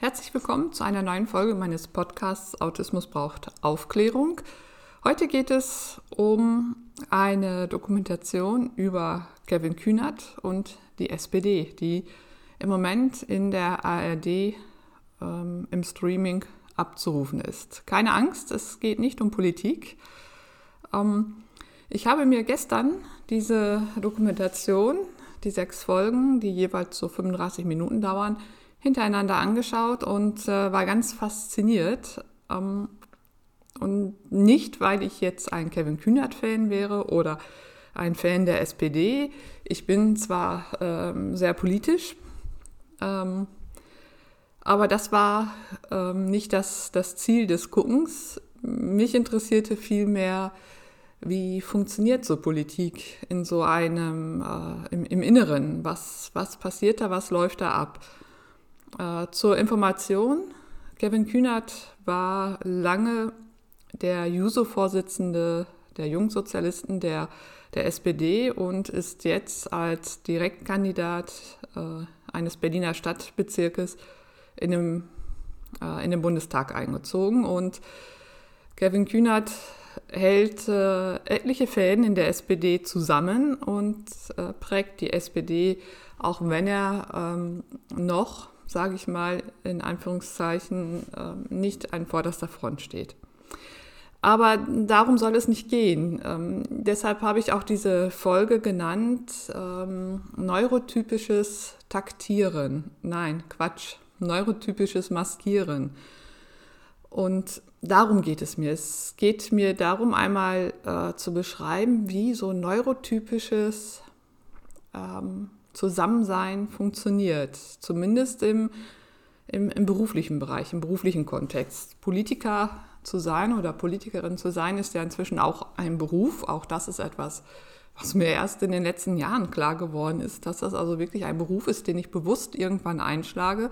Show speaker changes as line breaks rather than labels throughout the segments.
Herzlich willkommen zu einer neuen Folge meines Podcasts Autismus braucht Aufklärung. Heute geht es um eine Dokumentation über Kevin Kühnert und die SPD, die im Moment in der ARD ähm, im Streaming abzurufen ist. Keine Angst, es geht nicht um Politik. Ähm, ich habe mir gestern diese Dokumentation, die sechs Folgen, die jeweils so 35 Minuten dauern, hintereinander angeschaut und äh, war ganz fasziniert. Ähm, und nicht, weil ich jetzt ein Kevin Kühnert-Fan wäre oder ein Fan der SPD. Ich bin zwar ähm, sehr politisch, ähm, aber das war ähm, nicht das, das Ziel des Guckens. Mich interessierte vielmehr, wie funktioniert so Politik in so einem, äh, im, im Inneren? Was, was passiert da, was läuft da ab? Äh, zur Information, Kevin Kühnert war lange der JUSO-Vorsitzende der Jungsozialisten der, der SPD und ist jetzt als Direktkandidat äh, eines Berliner Stadtbezirkes in dem, äh, in den Bundestag eingezogen. Und Kevin Kühnert hält äh, etliche Fäden in der SPD zusammen und äh, prägt die SPD, auch wenn er ähm, noch sage ich mal, in Anführungszeichen ähm, nicht an vorderster Front steht. Aber darum soll es nicht gehen. Ähm, deshalb habe ich auch diese Folge genannt, ähm, neurotypisches Taktieren. Nein, Quatsch, neurotypisches Maskieren. Und darum geht es mir. Es geht mir darum, einmal äh, zu beschreiben, wie so neurotypisches ähm, Zusammensein funktioniert, zumindest im, im, im beruflichen Bereich, im beruflichen Kontext. Politiker zu sein oder Politikerin zu sein, ist ja inzwischen auch ein Beruf. Auch das ist etwas, was mir erst in den letzten Jahren klar geworden ist, dass das also wirklich ein Beruf ist, den ich bewusst irgendwann einschlage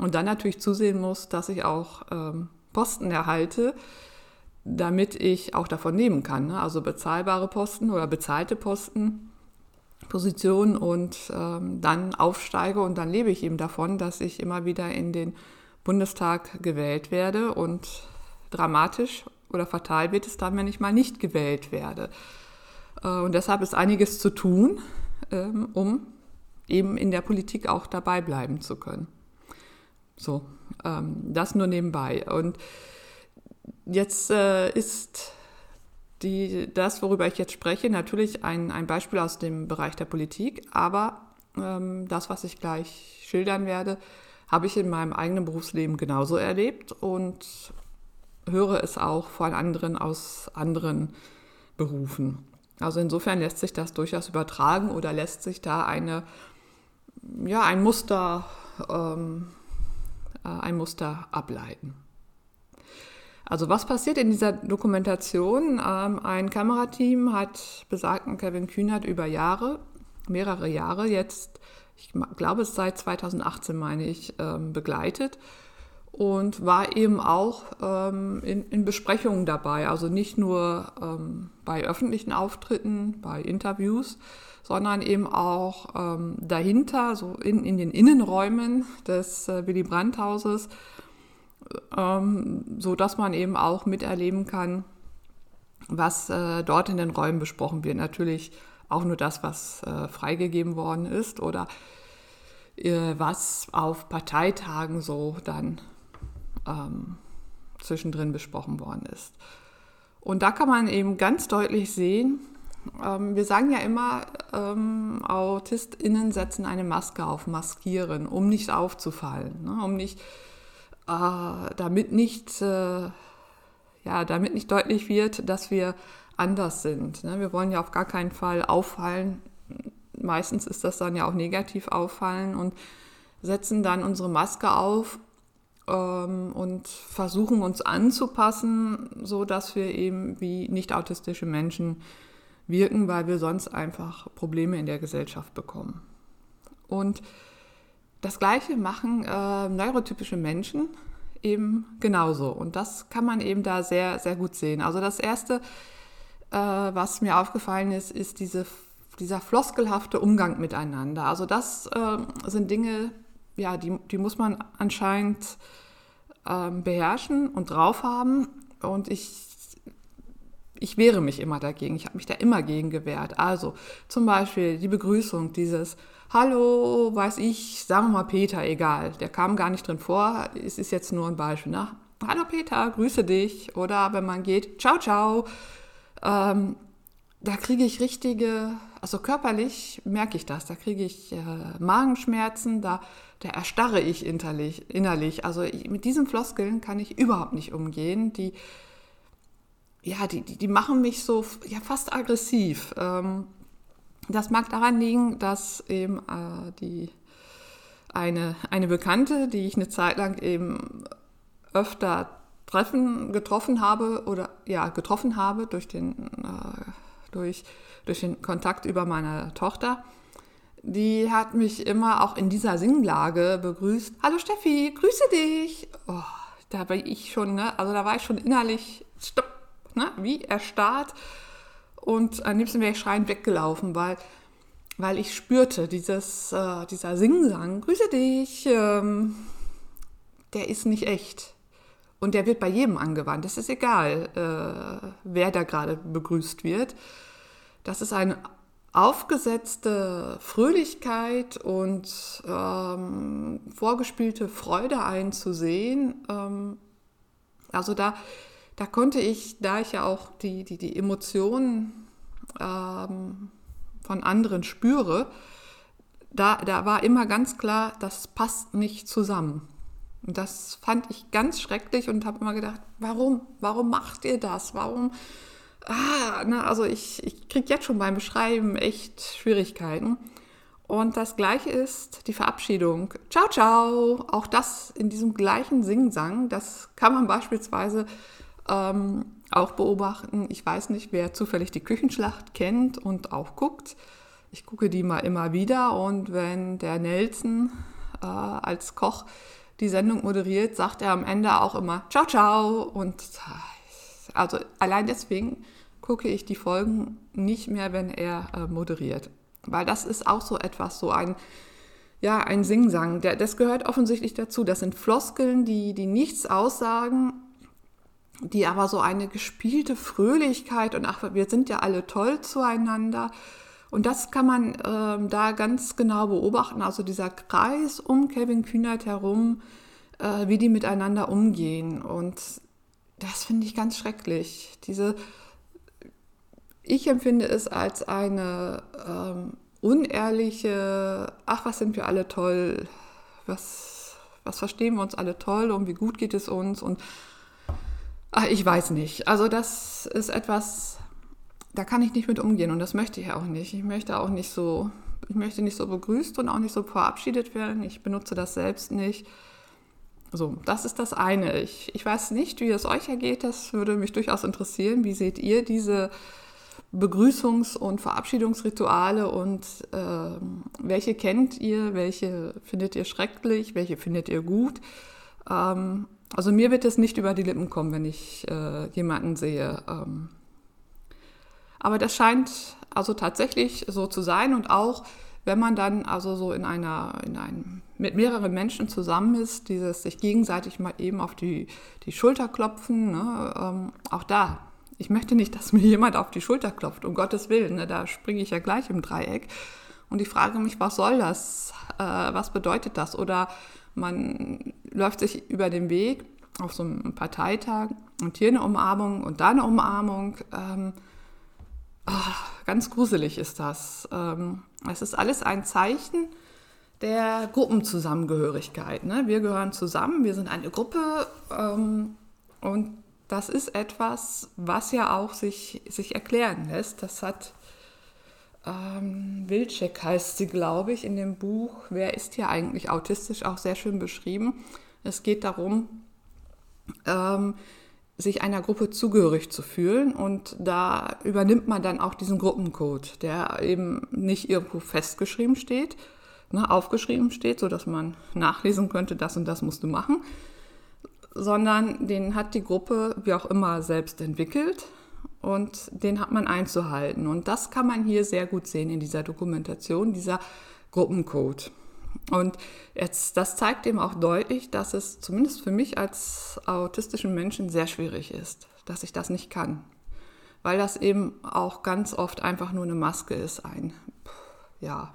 und dann natürlich zusehen muss, dass ich auch ähm, Posten erhalte, damit ich auch davon nehmen kann. Ne? Also bezahlbare Posten oder bezahlte Posten Position und ähm, dann aufsteige und dann lebe ich eben davon, dass ich immer wieder in den Bundestag gewählt werde und dramatisch oder fatal wird es dann, wenn ich mal nicht gewählt werde. Äh, und deshalb ist einiges zu tun, ähm, um eben in der Politik auch dabei bleiben zu können. So, ähm, das nur nebenbei. Und jetzt äh, ist die, das, worüber ich jetzt spreche, natürlich ein, ein Beispiel aus dem Bereich der Politik, aber ähm, das, was ich gleich schildern werde, habe ich in meinem eigenen Berufsleben genauso erlebt und höre es auch von anderen aus anderen Berufen. Also insofern lässt sich das durchaus übertragen oder lässt sich da eine, ja, ein Muster, ähm, äh, ein Muster ableiten. Also was passiert in dieser Dokumentation? Ähm, ein Kamerateam hat besagten Kevin Kühnert über Jahre, mehrere Jahre jetzt, ich glaube es seit 2018 meine ich, ähm, begleitet und war eben auch ähm, in, Besprechungen dabei, also nicht nur bei öffentlichen Auftritten, bei Interviews, sondern eben auch dahinter, so in, in den Innenräumen des äh, Willy Brandt-Hauses ähm, so dass man eben auch miterleben kann, was äh, dort in den Räumen besprochen wird. Natürlich auch nur das, was äh, freigegeben worden ist oder äh, was auf Parteitagen so dann ähm, zwischendrin besprochen worden ist. Und da kann man eben ganz deutlich sehen, ähm, wir sagen ja immer, ähm, AutistInnen setzen eine Maske auf, maskieren, um nicht aufzufallen, ne, um nicht äh, damit nicht, äh, ja, damit nicht deutlich wird, dass wir anders sind. Ne? Wir wollen ja auf gar keinen Fall auffallen. Meistens ist das dann ja auch negativ auffallen und setzen dann unsere Maske auf ähm, und versuchen uns anzupassen, so dass wir eben wie nicht autistische Menschen wirken, weil wir sonst einfach Probleme in der Gesellschaft bekommen. Und das Gleiche machen äh, neurotypische Menschen eben genauso. Und das kann man eben da sehr, sehr gut sehen. Also das Erste, äh, was mir aufgefallen ist, ist diese, dieser floskelhafte Umgang miteinander. Also das äh, sind Dinge, ja, die, die muss man anscheinend ähm, beherrschen und drauf haben. Und ich, ich wehre mich immer dagegen. Ich habe mich da immer gegen gewehrt. Also zum Beispiel die Begrüßung, dieses Hallo, weiß ich, sagen wir mal Peter, egal. Der kam gar nicht drin vor. Es ist jetzt nur ein Beispiel. Ne? Hallo Peter, grüße dich. Oder wenn man geht, ciao, ciao. Ähm, da kriege ich richtige, also körperlich merke ich das, da kriege ich äh, Magenschmerzen, da, da erstarre ich innerlich. innerlich. Also ich, mit diesen Floskeln kann ich überhaupt nicht umgehen. Die, ja, die, die, die machen mich so ja, fast aggressiv. Ähm, das mag daran liegen, dass eben äh, die, eine, eine Bekannte, die ich eine Zeit lang eben öfter treffen, getroffen habe oder ja, getroffen habe durch den äh, durch, durch den Kontakt über meine Tochter, die hat mich immer auch in dieser Singlage begrüßt. Hallo Steffi, grüße dich. Oh, da war ich schon, ne? also da war ich schon innerlich stopp, ne? wie erstarrt. Und am liebsten wäre ich schreiend weggelaufen, weil, weil ich spürte, dieses, äh, dieser Singsang, grüße dich, ähm, der ist nicht echt. Und der wird bei jedem angewandt. Es ist egal, äh, wer da gerade begrüßt wird. Das ist eine aufgesetzte Fröhlichkeit und ähm, vorgespielte Freude einzusehen. Ähm, also da, da konnte ich, da ich ja auch die, die, die Emotionen ähm, von anderen spüre, da, da war immer ganz klar, das passt nicht zusammen. Und das fand ich ganz schrecklich und habe immer gedacht, warum? Warum macht ihr das? Warum? Ah, na, also ich, ich kriege jetzt schon beim Beschreiben echt Schwierigkeiten. Und das gleiche ist die Verabschiedung. Ciao, ciao. Auch das in diesem gleichen Singsang, das kann man beispielsweise ähm, auch beobachten. Ich weiß nicht, wer zufällig die Küchenschlacht kennt und auch guckt. Ich gucke die mal immer wieder und wenn der Nelson äh, als Koch die Sendung moderiert, sagt er am Ende auch immer Ciao, ciao. Und also allein deswegen gucke ich die Folgen nicht mehr, wenn er äh, moderiert. Weil das ist auch so etwas, so ein, ja, ein Singsang. Der, das gehört offensichtlich dazu. Das sind Floskeln, die, die nichts aussagen, die aber so eine gespielte Fröhlichkeit und ach, wir sind ja alle toll zueinander. Und das kann man äh, da ganz genau beobachten. Also dieser Kreis um Kevin Kühnert herum, äh, wie die miteinander umgehen. Und das finde ich ganz schrecklich. Diese, ich empfinde es als eine ähm, unehrliche, ach, was sind wir alle toll, was, was verstehen wir uns alle toll und wie gut geht es uns und ach, ich weiß nicht. Also das ist etwas, da kann ich nicht mit umgehen und das möchte ich auch nicht. Ich möchte auch nicht so, ich möchte nicht so begrüßt und auch nicht so verabschiedet werden. Ich benutze das selbst nicht. So, das ist das eine. Ich, ich weiß nicht, wie es euch ergeht. Das würde mich durchaus interessieren. Wie seht ihr diese Begrüßungs- und Verabschiedungsrituale und äh, welche kennt ihr, welche findet ihr schrecklich, welche findet ihr gut? Ähm, also mir wird es nicht über die Lippen kommen, wenn ich äh, jemanden sehe. Ähm, aber das scheint also tatsächlich so zu sein und auch wenn man dann also so in einer, in einem, mit mehreren Menschen zusammen ist, dieses sich gegenseitig mal eben auf die, die Schulter klopfen, ne, ähm, auch da. Ich möchte nicht, dass mir jemand auf die Schulter klopft, um Gottes Willen, ne, da springe ich ja gleich im Dreieck. Und ich frage mich, was soll das? Äh, was bedeutet das? Oder man läuft sich über den Weg auf so einem Parteitag und hier eine Umarmung und da eine Umarmung. Ähm, oh, ganz gruselig ist das. Ähm, es ist alles ein Zeichen der Gruppenzusammengehörigkeit. Ne? Wir gehören zusammen, wir sind eine Gruppe ähm, und das ist etwas, was ja auch sich, sich erklären lässt. Das hat ähm, Wilczek heißt sie, glaube ich, in dem Buch Wer ist hier eigentlich autistisch auch sehr schön beschrieben. Es geht darum, ähm, sich einer Gruppe zugehörig zu fühlen. Und da übernimmt man dann auch diesen Gruppencode, der eben nicht irgendwo festgeschrieben steht, ne, aufgeschrieben steht, sodass man nachlesen könnte, das und das musst du machen, sondern den hat die Gruppe wie auch immer selbst entwickelt und den hat man einzuhalten. Und das kann man hier sehr gut sehen in dieser Dokumentation, dieser Gruppencode. Und jetzt, das zeigt eben auch deutlich, dass es zumindest für mich als autistischen Menschen sehr schwierig ist, dass ich das nicht kann. Weil das eben auch ganz oft einfach nur eine Maske ist, ein, ja,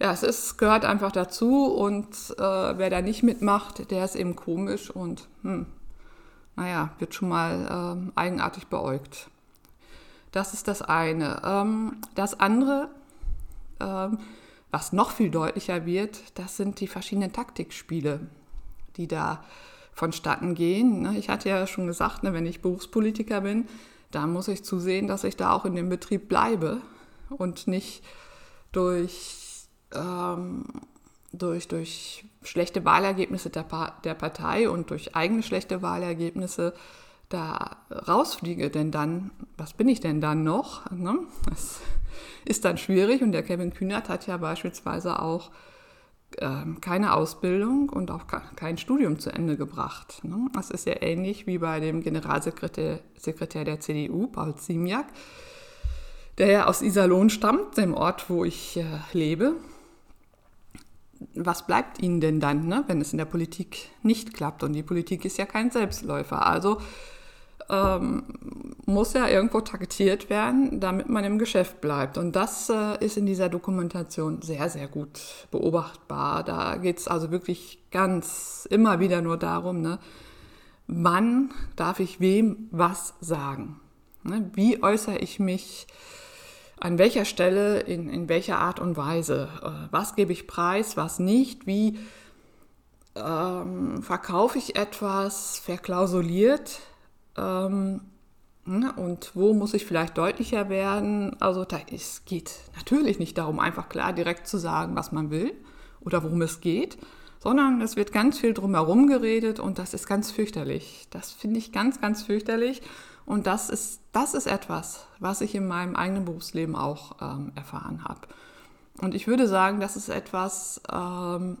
ja, es ist, gehört einfach dazu und äh, wer da nicht mitmacht, der ist eben komisch und, hm, naja, wird schon mal äh, eigenartig beäugt. Das ist das eine. Ähm, das andere, ähm, was noch viel deutlicher wird, das sind die verschiedenen Taktikspiele, die da vonstatten gehen. Ne? Ich hatte ja schon gesagt, ne, wenn ich Berufspolitiker bin, dann muss ich zusehen, dass ich da auch in dem Betrieb bleibe und nicht durch, ähm, durch, durch schlechte Wahlergebnisse der, pa der Partei und durch eigene schlechte Wahlergebnisse da rausfliege, denn dann, was bin ich denn dann noch? Ne? Das ist dann schwierig und der Kevin Kühnert hat ja beispielsweise auch ähm, keine Ausbildung und auch kein Studium zu Ende gebracht. Ne? Das ist ja ähnlich wie bei dem Generalsekretär Sekretär der CDU, Paul Ziemiak, der ja aus Iserlohn stammt, dem Ort, wo ich äh, lebe. Was bleibt Ihnen denn dann, ne, wenn es in der Politik nicht klappt? Und die Politik ist ja kein Selbstläufer. Also ähm, muss ja irgendwo taktiert werden, damit man im Geschäft bleibt. Und das äh, ist in dieser Dokumentation sehr, sehr gut beobachtbar. Da geht es also wirklich ganz immer wieder nur darum, ne, wann darf ich wem was sagen? Ne, wie äußere ich mich? An welcher Stelle, in, in welcher Art und Weise? Äh, was gebe ich preis, was nicht? Wie ähm, verkaufe ich etwas verklausuliert? Ähm, ne, und wo muss ich vielleicht deutlicher werden? Also da, es geht natürlich nicht darum, einfach klar direkt zu sagen, was man will oder worum es geht, sondern es wird ganz viel drumherum geredet und das ist ganz fürchterlich. Das finde ich ganz, ganz fürchterlich. Und das ist, das ist etwas, was ich in meinem eigenen Berufsleben auch ähm, erfahren habe. Und ich würde sagen, das ist etwas, ähm,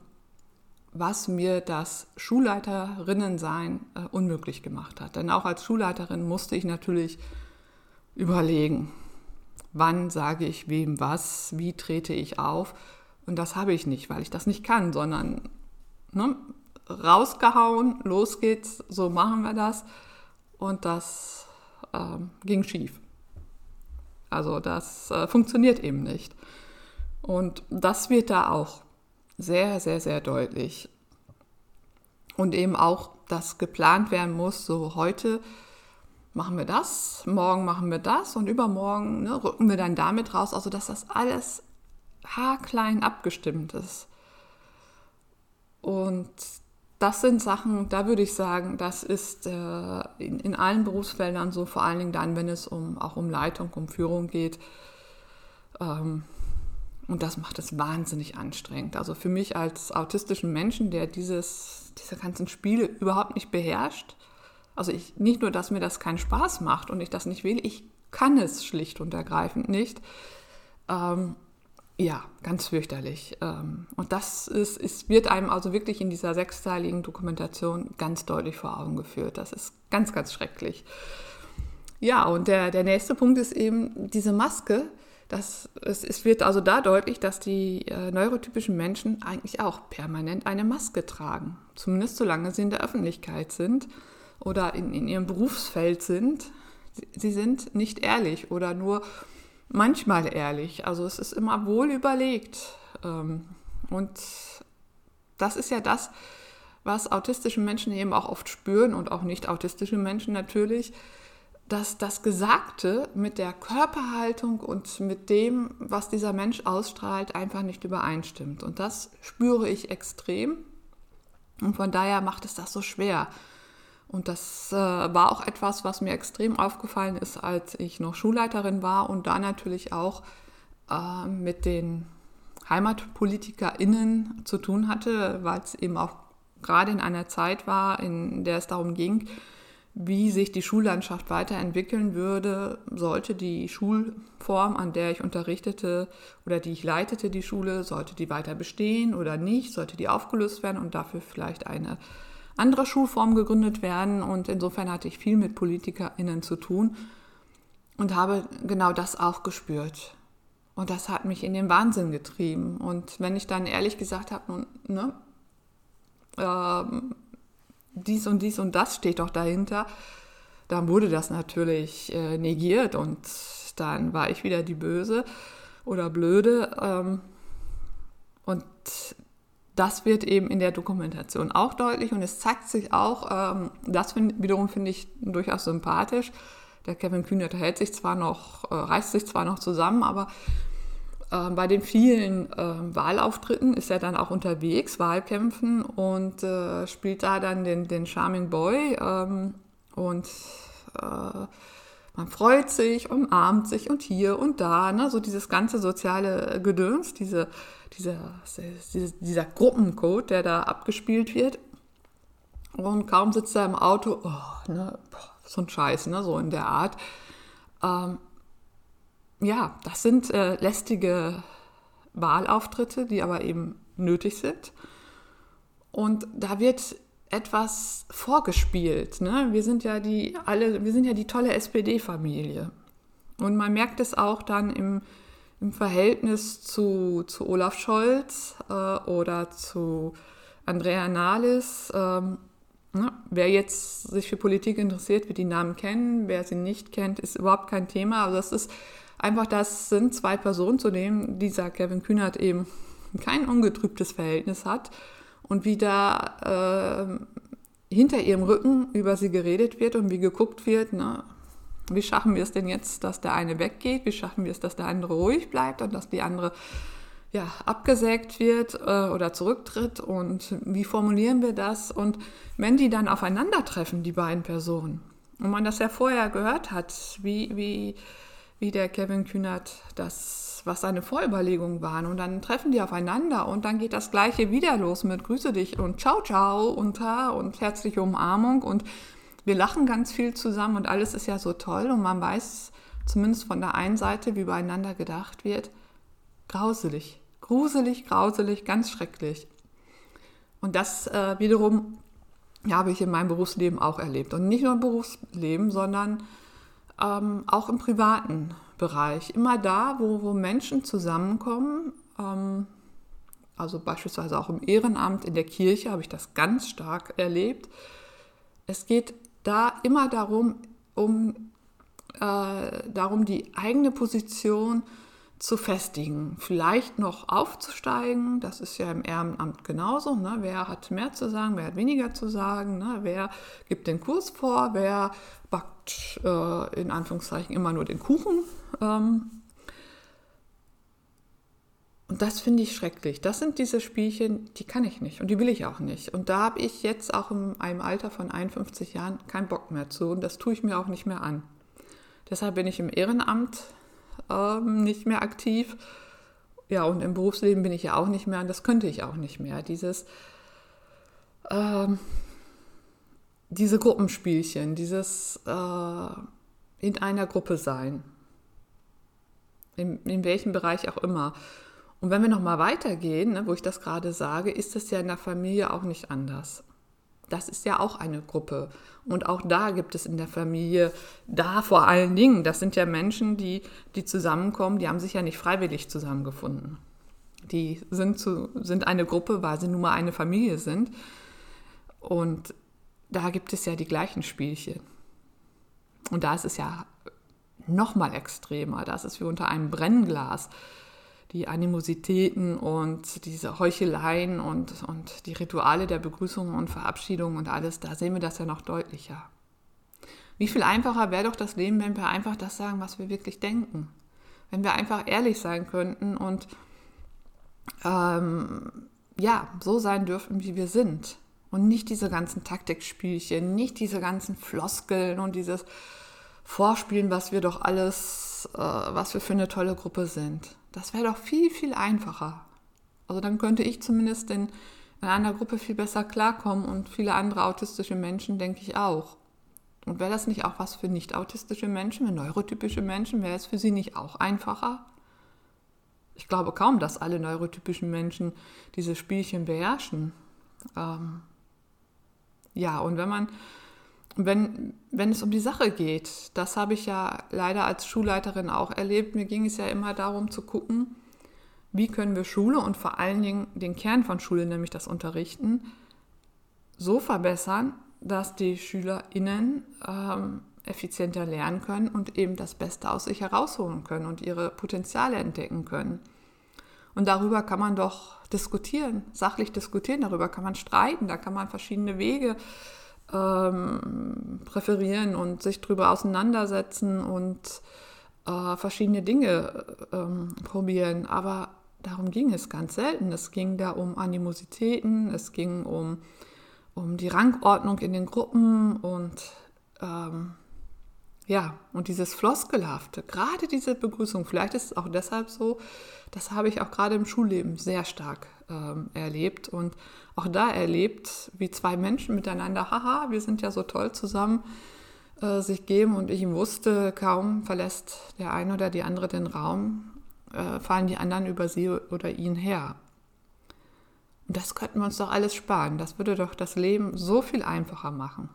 was mir das Schulleiterinnensein äh, unmöglich gemacht hat. Denn auch als Schulleiterin musste ich natürlich überlegen, wann sage ich wem was, wie trete ich auf. Und das habe ich nicht, weil ich das nicht kann, sondern ne, rausgehauen, los geht's, so machen wir das. Und das äh, ging schief. Also das äh, funktioniert eben nicht. Und das wird da auch sehr, sehr, sehr deutlich. Und eben auch, dass geplant werden muss, so heute machen wir das, morgen machen wir das und übermorgen ne, rücken wir dann damit raus. Also dass das alles haarklein abgestimmt ist. Und das sind Sachen, da würde ich sagen, das ist äh, in, in, allen Berufsfeldern so, vor allen Dingen dann, wenn es um, auch um Leitung, um Führung geht. Ähm, und das macht es wahnsinnig anstrengend. Also für mich als autistischen Menschen, der dieses, diese ganzen Spiele überhaupt nicht beherrscht, also ich, nicht nur, dass mir das keinen Spaß macht und ich das nicht will, ich kann es schlicht und ergreifend nicht. Ähm, ja, ganz fürchterlich. Ähm, und das ist, ist, wird einem also wirklich in dieser sechsteiligen Dokumentation ganz deutlich vor Augen geführt. Das ist ganz, ganz schrecklich. Ja, und der, der nächste Punkt ist eben diese Maske, das, es, es wird also da deutlich, dass die äh, neurotypischen Menschen eigentlich auch permanent eine Maske tragen. Zumindest solange sie in der Öffentlichkeit sind oder in, in ihrem Berufsfeld sind. Sie, sie sind nicht ehrlich oder nur manchmal ehrlich. Also es ist immer wohl überlegt. Ähm, und das ist ja das, was autistische Menschen eben auch oft spüren und auch nicht autistische Menschen natürlich, dass das Gesagte mit der Körperhaltung und mit dem, was dieser Mensch ausstrahlt, einfach nicht übereinstimmt. Und das spüre ich extrem. Und von daher macht es das so schwer. Und das äh, war auch etwas, was mir extrem aufgefallen ist, als ich noch Schulleiterin war und da natürlich auch äh, mit den HeimatpolitikerInnen zu tun hatte, weil es eben auch gerade in einer Zeit war, in der es darum ging, wie sich die Schullandschaft weiterentwickeln würde, sollte die Schulform, an der ich unterrichtete oder die ich leitete, die Schule, sollte die weiter bestehen oder nicht, sollte die aufgelöst werden und dafür vielleicht eine andere Schulform gegründet werden. Und insofern hatte ich viel mit PolitikerInnen zu tun und habe genau das auch gespürt. Und das hat mich in den Wahnsinn getrieben. Und wenn ich dann ehrlich gesagt habe, ne, ähm, dies und dies und das steht doch dahinter, dann wurde das natürlich äh, negiert und dann war ich wieder die Böse oder Blöde. Ähm, und das wird eben in der Dokumentation auch deutlich und es zeigt sich auch, ähm, das find, wiederum finde ich durchaus sympathisch. Der Kevin Kühnert hält sich zwar noch, äh, reißt sich zwar noch zusammen, aber äh, bei den vielen äh, Wahlauftritten ist er dann auch unterwegs, Wahlkämpfen und äh, spielt da dann den, den Charming Boy ähm, und äh, man freut sich, umarmt sich und hier und da, ne? so dieses ganze soziale Gedöns, diese, dieser, dieser Gruppencode, der da abgespielt wird. Und kaum sitzt er im Auto, oh, ne, so ein Scheiß, ne, so in der Art. Ähm, ja, das sind äh, lästige Wahlauftritte, die aber eben nötig sind. Und da wird etwas vorgespielt. Ne? Wir sind ja die alle, wir sind ja die tolle SPD-Familie. Und man merkt es auch dann im, im Verhältnis zu, zu Olaf Scholz äh, oder zu Andrea Nahles. Ähm, ne? Wer jetzt sich für Politik interessiert, wird die Namen kennen. Wer sie nicht kennt, ist überhaupt kein Thema. Also das ist einfach, das sind zwei Personen, zu denen dieser Kevin Kühnert eben kein ungetrübtes Verhältnis hat und wie da äh, hinter ihrem Rücken über sie geredet wird und wie geguckt wird, ne? wie schaffen wir es denn jetzt, dass der eine weggeht, wie schaffen wir es, dass der andere ruhig bleibt und dass die andere ja, abgesägt wird äh, oder zurücktritt und wie formulieren wir das und wenn die dann aufeinandertreffen, die beiden Personen, und man das ja vorher gehört hat, wie, wie, wie der Kevin Kühnert das was seine Vorüberlegungen waren. Und dann treffen die aufeinander und dann geht das Gleiche wieder los mit Grüße dich und Ciao, ciao und und herzliche Umarmung und wir lachen ganz viel zusammen und alles ist ja so toll und man weiß zumindest von der einen Seite, wie beieinander gedacht wird, grauselig, gruselig, grauselig, ganz schrecklich. Und das äh, wiederum ja, habe ich in meinem Berufsleben auch erlebt. Und nicht nur im Berufsleben, sondern ähm, auch im privaten. Bereich. Immer da, wo, wo Menschen zusammenkommen, ähm, also beispielsweise auch im Ehrenamt in der Kirche habe ich das ganz stark erlebt. Es geht da immer darum, um, äh, darum die eigene Position zu festigen, vielleicht noch aufzusteigen. Das ist ja im Ehrenamt genauso. Ne? Wer hat mehr zu sagen, wer hat weniger zu sagen, ne? wer gibt den Kurs vor, wer backt äh, in Anführungszeichen immer nur den Kuchen ähm, und das finde ich schrecklich. Das sind diese Spielchen, die kann ich nicht und die will ich auch nicht. Und da habe ich jetzt auch in einem Alter von 51 Jahren keinen Bock mehr zu und das tue ich mir auch nicht mehr an. Deshalb bin ich im Ehrenamt ähm, nicht mehr aktiv. Ja, und im Berufsleben bin ich ja auch nicht mehr und das könnte ich auch nicht mehr. Dieses, ähm, diese Gruppenspielchen, dieses äh, in einer Gruppe sein in, in welchem Bereich auch immer. Und wenn wir nochmal weitergehen, ne, wo ich das gerade sage, ist das ja in der Familie auch nicht anders. Das ist ja auch eine Gruppe. Und auch da gibt es in der Familie, da vor allen Dingen, das sind ja Menschen, die, die zusammenkommen, die haben sich ja nicht freiwillig zusammengefunden. Die sind, zu, sind eine Gruppe, weil sie nun mal eine Familie sind. Und da gibt es ja die gleichen Spielchen. Und da ist es ja noch mal extremer. Das ist wie unter einem Brennglas. Die Animositäten und diese Heucheleien und, und die Rituale der Begrüßung und Verabschiedung und alles, da sehen wir das ja noch deutlicher. Wie viel einfacher wäre doch das Leben, wenn wir einfach das sagen, was wir wirklich denken. Wenn wir einfach ehrlich sein könnten und ähm, ja, so sein dürfen, wie wir sind. Und nicht diese ganzen Taktikspielchen, nicht diese ganzen Floskeln und dieses, vorspielen, was wir doch alles, äh, was wir für eine tolle Gruppe sind. Das wäre doch viel, viel einfacher. Also dann könnte ich zumindest in, in einer Gruppe viel besser klarkommen und viele andere autistische Menschen, denke ich auch. Und wäre das nicht auch was für nicht autistische Menschen, für neurotypische Menschen? Wäre es für sie nicht auch einfacher? Ich glaube kaum, dass alle neurotypischen Menschen diese Spielchen beherrschen. Ähm ja, und wenn man wenn, wenn es um die Sache geht, das habe ich ja leider als Schulleiterin auch erlebt, mir ging es ja immer darum zu gucken, wie können wir Schule und vor allen Dingen den Kern von Schule, nämlich das Unterrichten, so verbessern, dass die SchülerInnen ähm, effizienter lernen können und eben das Beste aus sich herausholen können und ihre Potenziale entdecken können. Und darüber kann man doch diskutieren, sachlich diskutieren, darüber kann man streiten, da kann man verschiedene Wege ähm, präferieren und sich darüber auseinandersetzen und äh, verschiedene Dinge ähm, probieren. Aber darum ging es ganz selten. Es ging da um Animositäten, es ging um, um die Rangordnung in den Gruppen und ähm, ja, und dieses Floskelhafte, gerade diese Begrüßung, vielleicht ist es auch deshalb so, das habe ich auch gerade im Schulleben sehr stark ähm, erlebt und auch da erlebt, wie zwei Menschen miteinander, haha, wir sind ja so toll zusammen, äh, sich geben und ich wusste, kaum verlässt der eine oder die andere den Raum, äh, fallen die anderen über sie oder ihn her. Und das könnten wir uns doch alles sparen. Das würde doch das Leben so viel einfacher machen.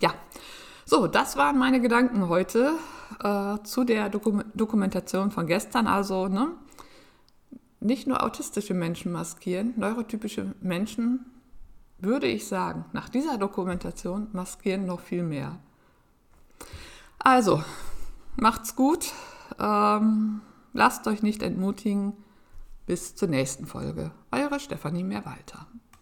Ja, so, das waren meine Gedanken heute äh, zu der Dokum Dokumentation von gestern. Also, ne, nicht nur autistische Menschen maskieren, neurotypische Menschen, würde ich sagen, nach dieser Dokumentation maskieren noch viel mehr. Also, macht's gut, ähm, lasst euch nicht entmutigen. Bis zur nächsten Folge. Eure Stefanie Mehrwalter.